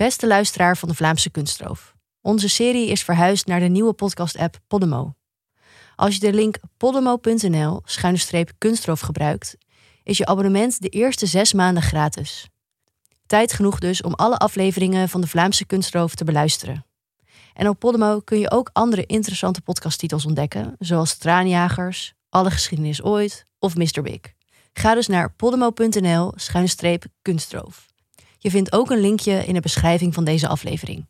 Beste luisteraar van de Vlaamse Kunstroof. Onze serie is verhuisd naar de nieuwe podcast-app Podimo. Als je de link podimo.nl-kunstroof gebruikt, is je abonnement de eerste zes maanden gratis. Tijd genoeg dus om alle afleveringen van de Vlaamse Kunstroof te beluisteren. En op Podimo kun je ook andere interessante podcasttitels ontdekken, zoals Traanjagers, Alle Geschiedenis Ooit of Mr. Big. Ga dus naar podimo.nl-kunstroof. Je vindt ook een linkje in de beschrijving van deze aflevering.